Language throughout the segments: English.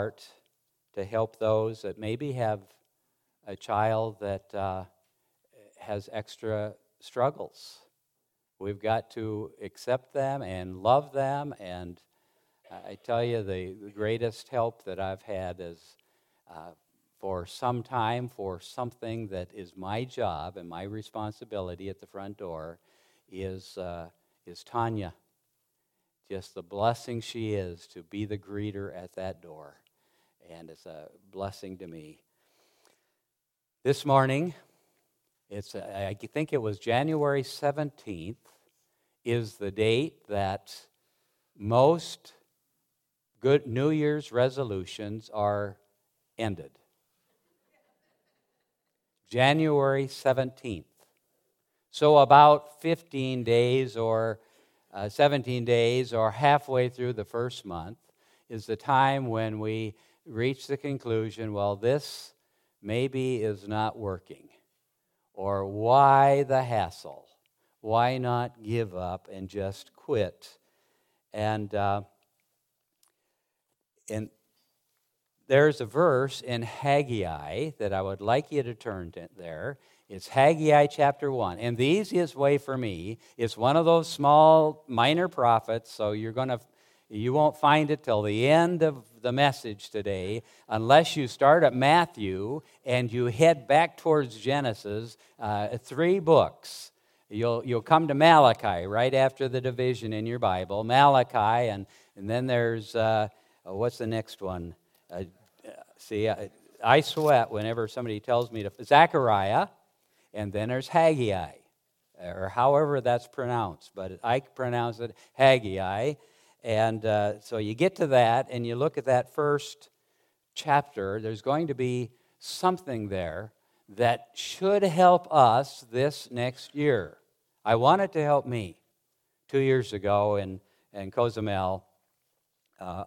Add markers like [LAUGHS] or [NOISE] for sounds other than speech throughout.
heart to help those that maybe have a child that uh, has extra struggles. We've got to accept them and love them. And I tell you, the, greatest help that I've had is uh, for some time for something that is my job and my responsibility at the front door is, uh, is Tanya. Just the blessing she is to be the greeter at that door. And it's a blessing to me. This morning, it's, I think it was January 17th, is the date that most good New Year's resolutions are ended. January 17th. So, about 15 days or uh, 17 days or halfway through the first month is the time when we reach the conclusion well, this maybe is not working. Or why the hassle? Why not give up and just quit? And, uh, and there's a verse in Haggai that I would like you to turn to there. It's Haggai chapter 1. And the easiest way for me is one of those small minor prophets, so you're going to you won't find it till the end of the message today unless you start at Matthew and you head back towards Genesis, uh, three books. You'll, you'll come to Malachi right after the division in your Bible. Malachi, and, and then there's, uh, uh what's the next one? Uh, see, I, I sweat whenever somebody tells me to. Zechariah, and then there's Haggai, or however that's pronounced, but I pronounce it Haggai. And uh, so you get to that and you look at that first chapter, there's going to be something there that should help us this next year. I want it to help me. Two years ago in, in Cozumel, uh,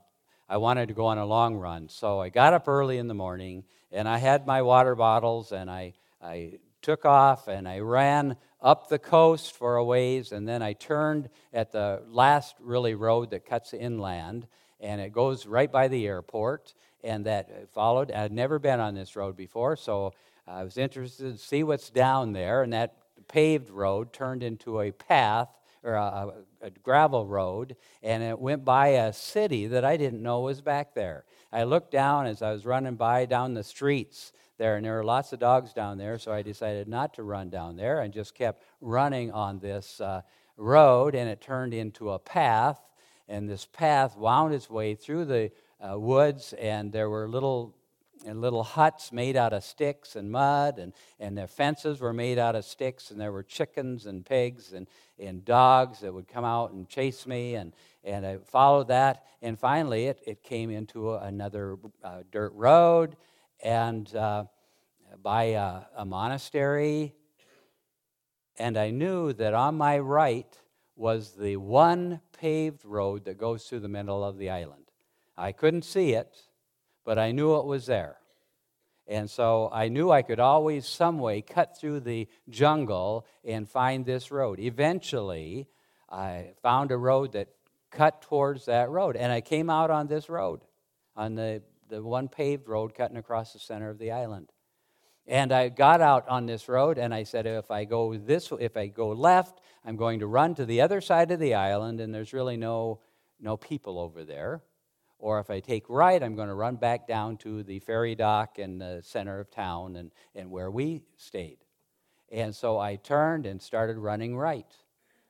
I wanted to go on a long run. So I got up early in the morning and I had my water bottles and I, I took off and I ran up the coast for a ways, and then I turned at the last really road that cuts inland, and it goes right by the airport. And that followed. I'd never been on this road before, so I was interested to see what's down there. And that paved road turned into a path or a, a, gravel road, and it went by a city that I didn't know was back there. I looked down as I was running by down the streets there, and there were lots of dogs down there, so I decided not to run down there and just kept running on this uh, road, and it turned into a path, and this path wound its way through the uh, woods, and there were little and little huts made out of sticks and mud, and, and their fences were made out of sticks, and there were chickens and pigs and, and dogs that would come out and chase me, and, and I followed that, and finally it, it came into another uh, dirt road, and uh, by a, a monastery. And I knew that on my right was the one paved road that goes through the middle of the island. I couldn't see it, but I knew it was there. And so I knew I could always, some way, cut through the jungle and find this road. Eventually, I found a road that cut towards that road, and I came out on this road, on the the one paved road cutting across the center of the island. And I got out on this road and I said, if I go this, if I go left, I'm going to run to the other side of the island and there's really no, no people over there. Or if I take right, I'm going to run back down to the ferry dock in the center of town and, and where we stayed. And so I turned and started running right.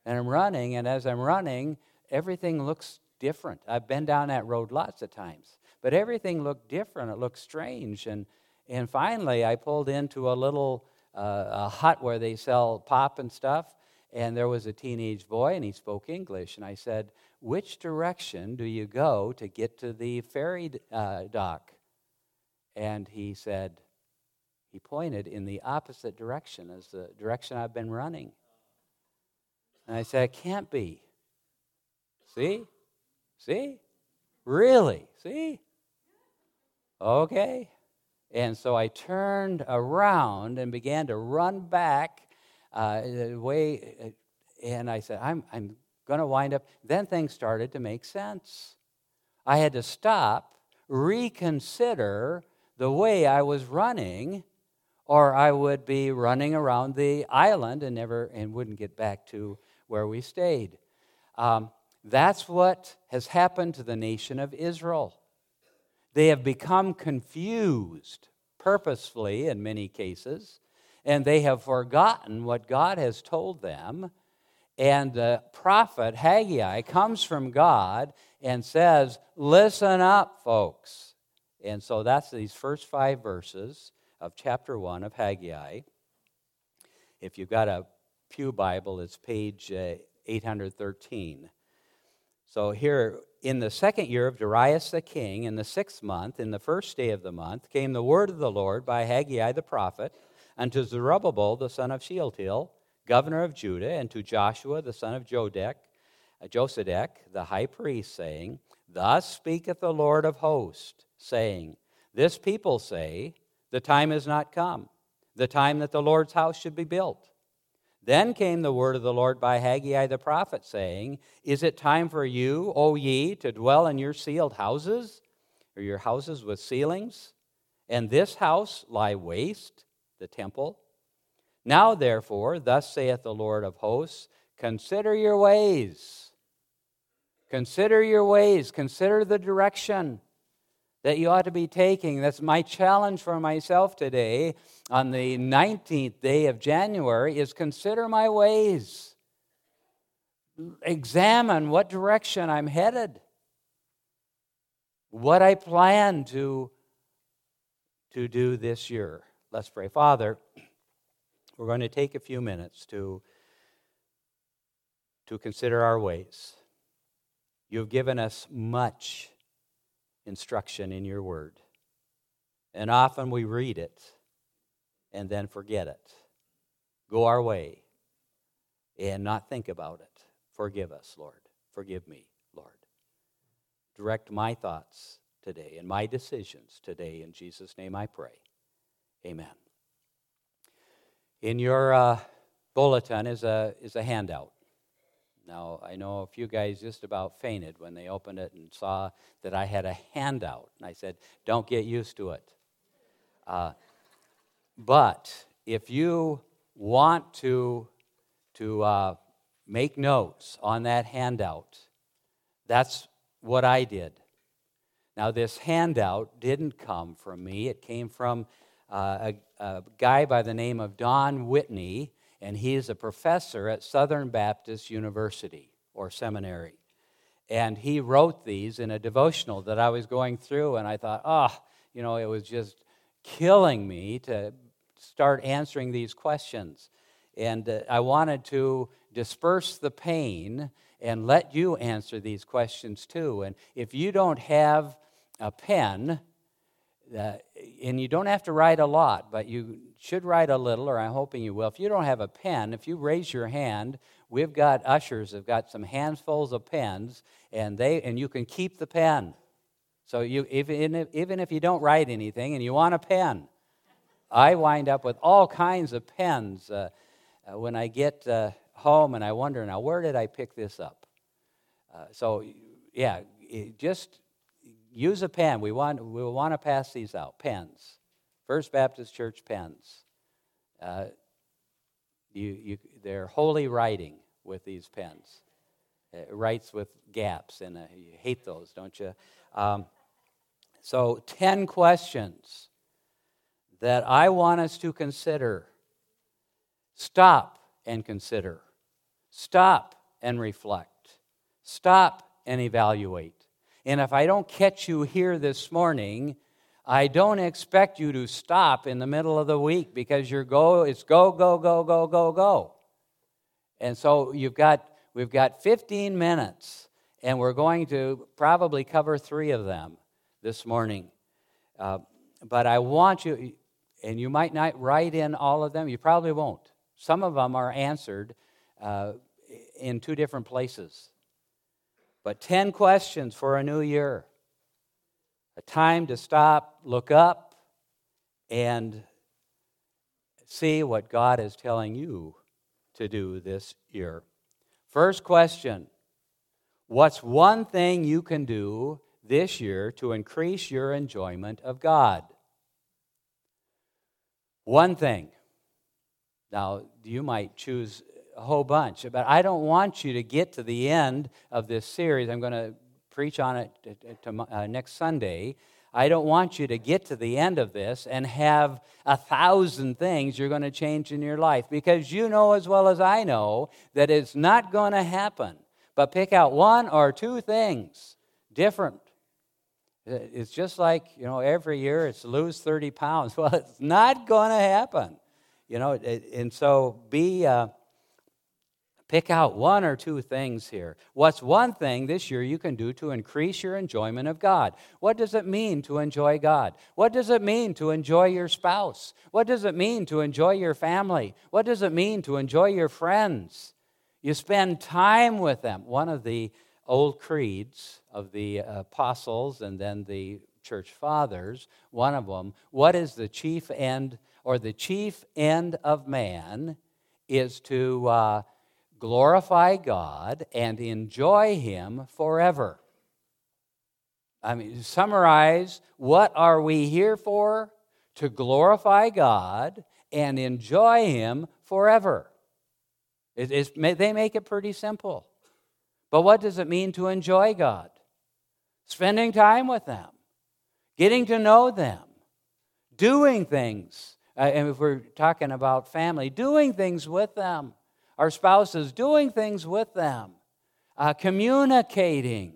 And I'm running, and as I'm running, everything looks different. I've been down that road lots of times. But everything looked different. It looked strange. And, and finally, I pulled into a little uh, a hut where they sell pop and stuff. And there was a teenage boy, and he spoke English. And I said, Which direction do you go to get to the ferry uh, dock? And he said, He pointed in the opposite direction as the direction I've been running. And I said, It can't be. See? See? Really? See? Okay. And so I turned around and began to run back uh, the way, uh, and I said, I'm, I'm going to wind up. Then things started to make sense. I had to stop, reconsider the way I was running, or I would be running around the island and never and wouldn't get back to where we stayed. Um, that's what has happened to the nation of Israel. They have become confused, purposefully in many cases, and they have forgotten what God has told them. And the prophet Haggai comes from God and says, Listen up, folks. And so that's these first five verses of chapter 1 of Haggai. If you've got a Pew Bible, it's page uh, 813. So here, in the second year of Darius the king, in the sixth month, in the first day of the month, came the word of the Lord by Haggai the prophet unto Zerubbabel the son of Shealtiel, governor of Judah, and to Joshua the son of Jodek, uh, Josedek the high priest, saying, Thus speaketh the Lord of hosts, saying, This people say, The time is not come, the time that the Lord's house should be built. Then came the word of the Lord by Haggai the prophet, saying, Is it time for you, O ye, to dwell in your sealed houses, or your houses with ceilings? And this house lie waste, the temple? Now, therefore, thus saith the Lord of hosts, consider your ways. Consider your ways. Consider the direction that you ought to be taking. That's my challenge for myself today on the 19th day of January is consider my ways. Examine what direction I'm headed. What I plan to, to do this year. Let's pray. Father, we're going to take a few minutes to, to consider our ways. You've given us much instruction in your word. And often we read it and then forget it. Go our way and not think about it. Forgive us, Lord. Forgive me, Lord. Direct my thoughts today and my decisions today. In Jesus' name I pray. Amen. In your uh, bulletin is a, is a handout. Now, I know a few guys just about fainted when they opened it and saw that I had a handout. And I said, Don't get used to it. Uh, but if you want to, to uh, make notes on that handout, that's what I did. Now, this handout didn't come from me, it came from uh, a, a guy by the name of Don Whitney and he is a professor at Southern Baptist University or seminary. And he wrote these in a devotional that I was going through, and I thought, oh, you know, it was just killing me to start answering these questions. And uh, I wanted to disperse the pain and let you answer these questions too. And if you don't have a pen, uh, and you don't have to write a lot, but you should write a little, or I'm hoping you will. If you don't have a pen, if you raise your hand, we've got ushers have got some handfuls of pens, and they and you can keep the pen. So you even if, even if you don't write anything and you want a pen, I wind up with all kinds of pens uh, uh, when I get uh, home, and I wonder now where did I pick this up? Uh, so yeah, just use a pen. We want we want to pass these out pens. First Baptist Church pens. Uh, you, you, they're holy writing with these pens. It writes with gaps, and uh, you hate those, don't you? Um, so, 10 questions that I want us to consider. Stop and consider. Stop and reflect. Stop and evaluate. And if I don't catch you here this morning, I don't expect you to stop in the middle of the week because your go it's go go go go go go. And so you've got we've got 15 minutes and we're going to probably cover 3 of them this morning. Uh, but I want you and you might not write in all of them, you probably won't. Some of them are answered uh, in two different places. But 10 questions for a new year a time to stop, look up, and see what God is telling you to do this year. First question What's one thing you can do this year to increase your enjoyment of God? One thing. Now, you might choose a whole bunch, but I don't want you to get to the end of this series. I'm going to preach on it to, to, uh, next Sunday. I don't want you to get to the end of this and have a thousand things you're going to change in your life because you know as well as I know that it's not going to happen. But pick out one or two things different. It's just like, you know, every year it's lose 30 pounds. [LAUGHS] Well, it's not going to happen. You know, and so be. Uh, Pick out one or two things here. What's one thing this year you can do to increase your enjoyment of God? What does it mean to enjoy God? What does it mean to enjoy your spouse? What does it mean to enjoy your family? What does it mean to enjoy your friends? You spend time with them. One of the old creeds of the apostles and then the church fathers, one of them, what is the chief end or the chief end of man is to. Uh, glorify God and enjoy Him forever. I mean, summarize what are we here for? To glorify God and enjoy Him forever. It, they make it pretty simple. But what does it mean to enjoy God? Spending time with them, getting to know them, doing things. Uh, and if we're talking about family, doing things with them our spouses, doing things with them, uh, communicating.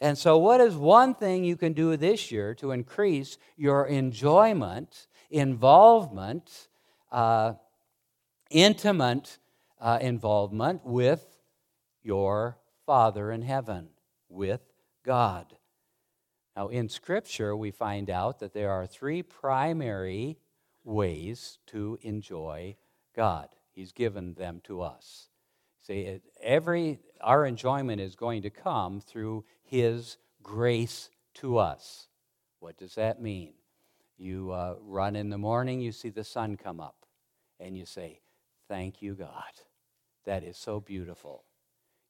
And so, what is one thing you can do this year to increase your enjoyment, involvement, uh, intimate uh, involvement with your Father in heaven, with God? Now, in Scripture, we find out that there are three primary ways to enjoy God. He's given them to us. See, every our enjoyment is going to come through His grace to us. What does that mean? You uh, run in the morning, you see the sun come up, and you say, Thank you, God. That is so beautiful.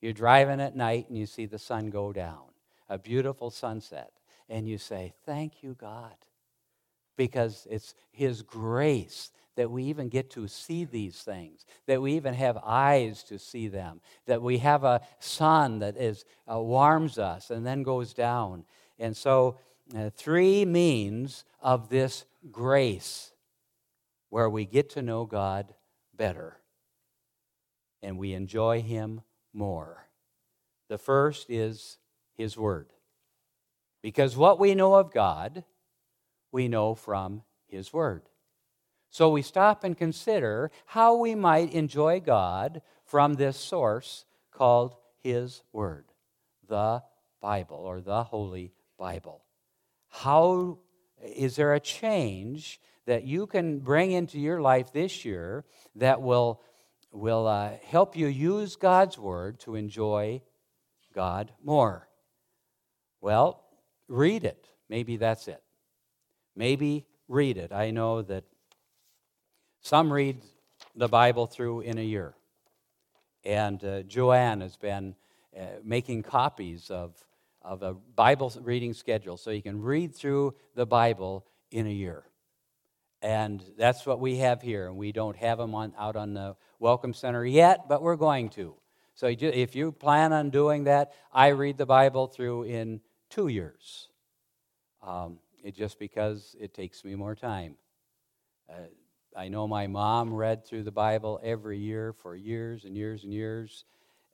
You're driving at night and you see the sun go down, a beautiful sunset, and you say, Thank you, God. Because it's His grace that we even get to see these things, that we even have eyes to see them, that we have a sun that is, uh, warms us and then goes down. And so, uh, three means of this grace where we get to know God better and we enjoy Him more. The first is His Word. Because what we know of God, we know from His Word. So we stop and consider how we might enjoy God from this source called His Word, the Bible or the Holy Bible. How is there a change that you can bring into your life this year that will, will uh, help you use God's Word to enjoy God more? Well, read it. Maybe that's it. Maybe read it. I know that some read the Bible through in a year. And uh, Joanne has been uh, making copies of, of a Bible reading schedule so you can read through the Bible in a year. And that's what we have here. And we don't have them on, out on the Welcome Center yet, but we're going to. So if you plan on doing that, I read the Bible through in two years. Um, it just because it takes me more time. Uh, I know my mom read through the Bible every year for years and years and years.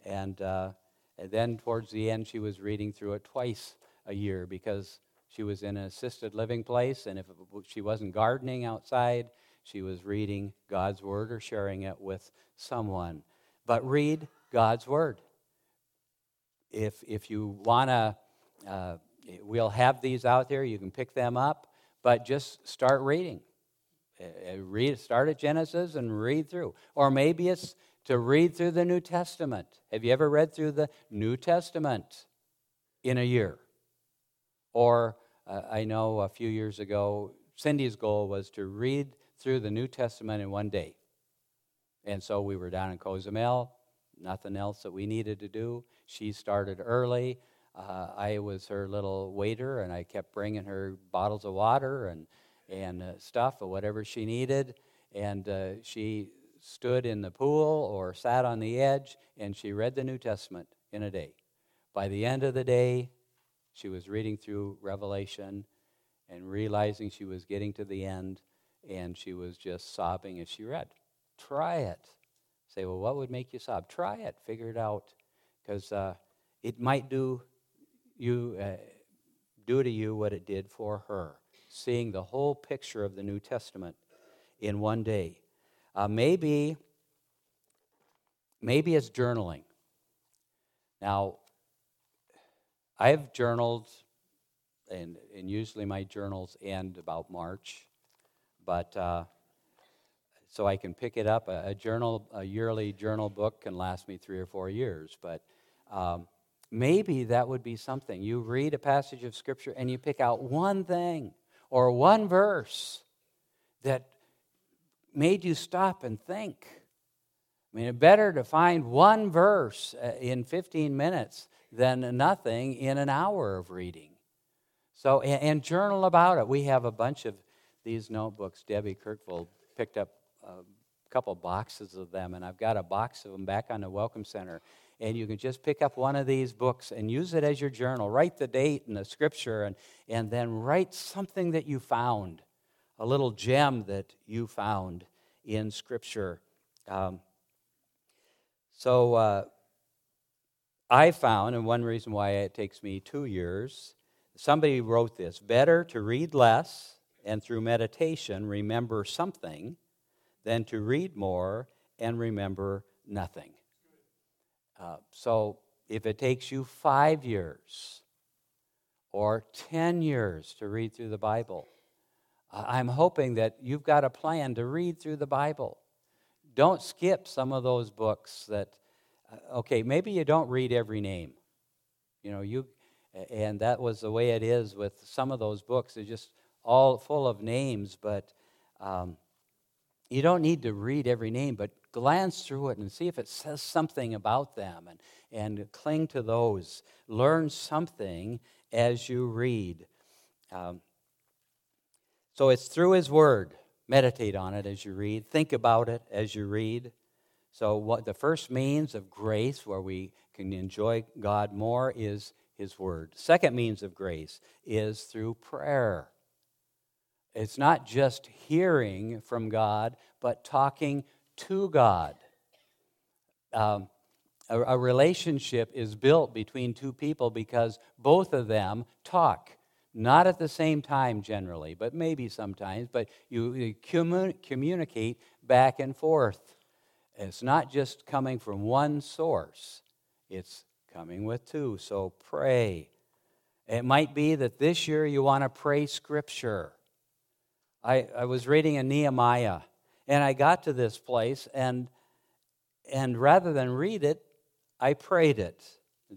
And, uh, and then towards the end, she was reading through it twice a year because she was in an assisted living place. And if she wasn't gardening outside, she was reading God's Word or sharing it with someone. But read God's Word. If, if you want to, uh, we'll have these out there. You can pick them up, but just start reading. Uh, uh, read, start at Genesis and read through. Or maybe it's to read through the New Testament. Have you ever read through the New Testament in a year? Or uh, I know a few years ago, Cindy's goal was to read through the New Testament in one day. And so we were down in Cozumel, nothing else that we needed to do. She started early. Uh, I was her little waiter, and I kept bringing her bottles of water and, and uh, stuff or whatever she needed. And uh, she stood in the pool or sat on the edge, and she read the New Testament in a day. By the end of the day, she was reading through Revelation and realizing she was getting to the end, and she was just sobbing as she read. Try it. Say, well, what would make you sob? Try it. Figure it out, because uh, it might do you uh, do to you what it did for her. Seeing the whole picture of the New Testament in one day. Uh, maybe, maybe it's journaling. Now, I've journaled, and, and usually my journals end about March, but uh, so I can pick it up. A, journal, a yearly journal book can last me three or four years, but um, maybe that would be something. You read a passage of Scripture and you pick out one thing or one verse that made you stop and think. I mean, it's better to find one verse uh, in 15 minutes than nothing in an hour of reading. So, and, and journal about it. We have a bunch of these notebooks. Debbie Kirkville picked up a couple boxes of them, and I've got a box of them back on the Welcome Center. And you can just pick up one of these books and use it as your journal. Write the date and the scripture, and, and then write something that you found, a little gem that you found in Scripture. Um, so, uh, I found, and one reason why it takes me two years, somebody wrote this better to read less and through meditation remember something than to read more and remember nothing. Uh, so if it takes you five years or 10 years to read through the Bible, I'm hoping that you've got a plan to read through the Bible. Don't skip some of those books that uh, okay, maybe you don't read every name. You know, you, and that was the way it is with some of those books. They're just all full of names, but um, you don't need to read every name, but glance through it and see if it says something about them and, and cling to those. Learn something as you read. Um, so it's through His Word. Meditate on it as you read, think about it as you read. So, what the first means of grace, where we can enjoy God more, is His Word. Second means of grace is through prayer. It's not just hearing from God, but talking to God. Um, a, a relationship is built between two people because both of them talk not at the same time generally, but maybe sometimes, but you, you communicate back and forth. It's not just coming from one source, it's coming with two. So pray. It might be that this year you want to pray Scripture. I, I was reading in Nehemiah, and I got to this place, and, and rather than read it, I prayed it.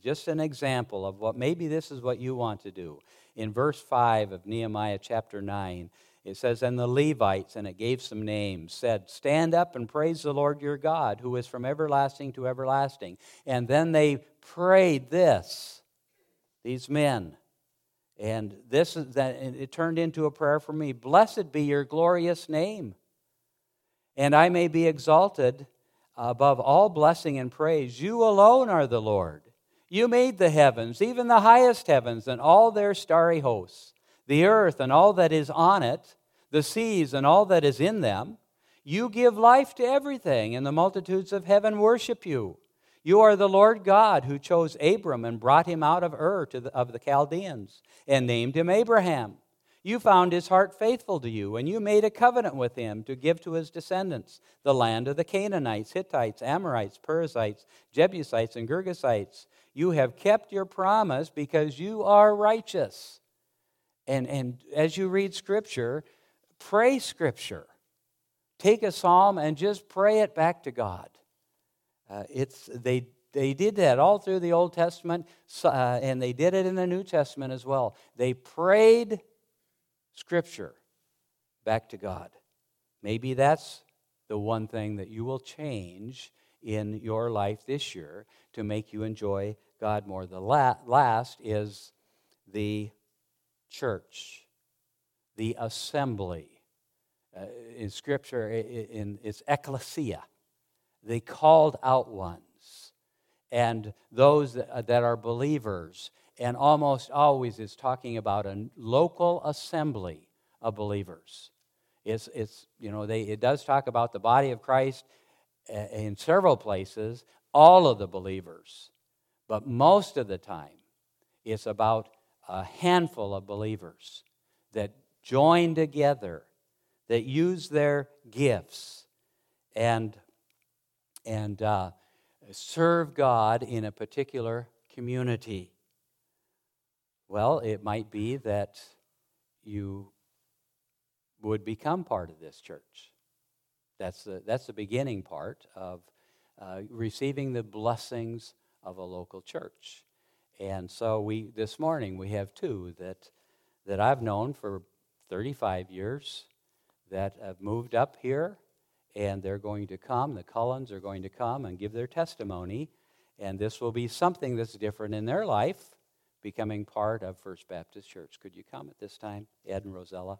Just an example of what maybe this is what you want to do. In verse 5 of Nehemiah chapter 9, it says, And the Levites, and it gave some names, said, Stand up and praise the Lord your God, who is from everlasting to everlasting. And then they prayed this, these men. And this is that it turned into a prayer for me. Blessed be your glorious name. And I may be exalted above all blessing and praise. You alone are the Lord. You made the heavens, even the highest heavens, and all their starry hosts the earth and all that is on it, the seas and all that is in them. You give life to everything, and the multitudes of heaven worship you. You are the Lord God who chose Abram and brought him out of Ur the, of the Chaldeans and named him Abraham. You found his heart faithful to you, and you made a covenant with him to give to his descendants the land of the Canaanites, Hittites, Amorites, Perizzites, Jebusites, and Girgashites. You have kept your promise because you are righteous and, and as you read Scripture, pray Scripture. Take a psalm and just pray it back to God. Uh, it's, they, they did that all through the Old Testament, uh, and they did it in the New Testament as well. They prayed Scripture back to God. Maybe that's the one thing that you will change in your life this year to make you enjoy God more. The la- last is the church, the assembly. Uh, in Scripture, in, it's ecclesia, the called out ones, and those that, uh, are believers. And almost always is talking about a local assembly of believers. It's, it's you know, they, it does talk about the body of Christ uh, in several places, all of the believers. But most of the time, it's about a handful of believers that join together, that use their gifts and, and uh, serve God in a particular community. Well, it might be that you would become part of this church. That's the, that's the beginning part of uh, receiving the blessings of a local church. And so we this morning we have two that that I've known for 35 years that have moved up here and they're going to come, the Cullens are going to come and give their testimony and this will be something that's different in their life becoming part of First Baptist Church. Could you come at this time, Ed and Rosella?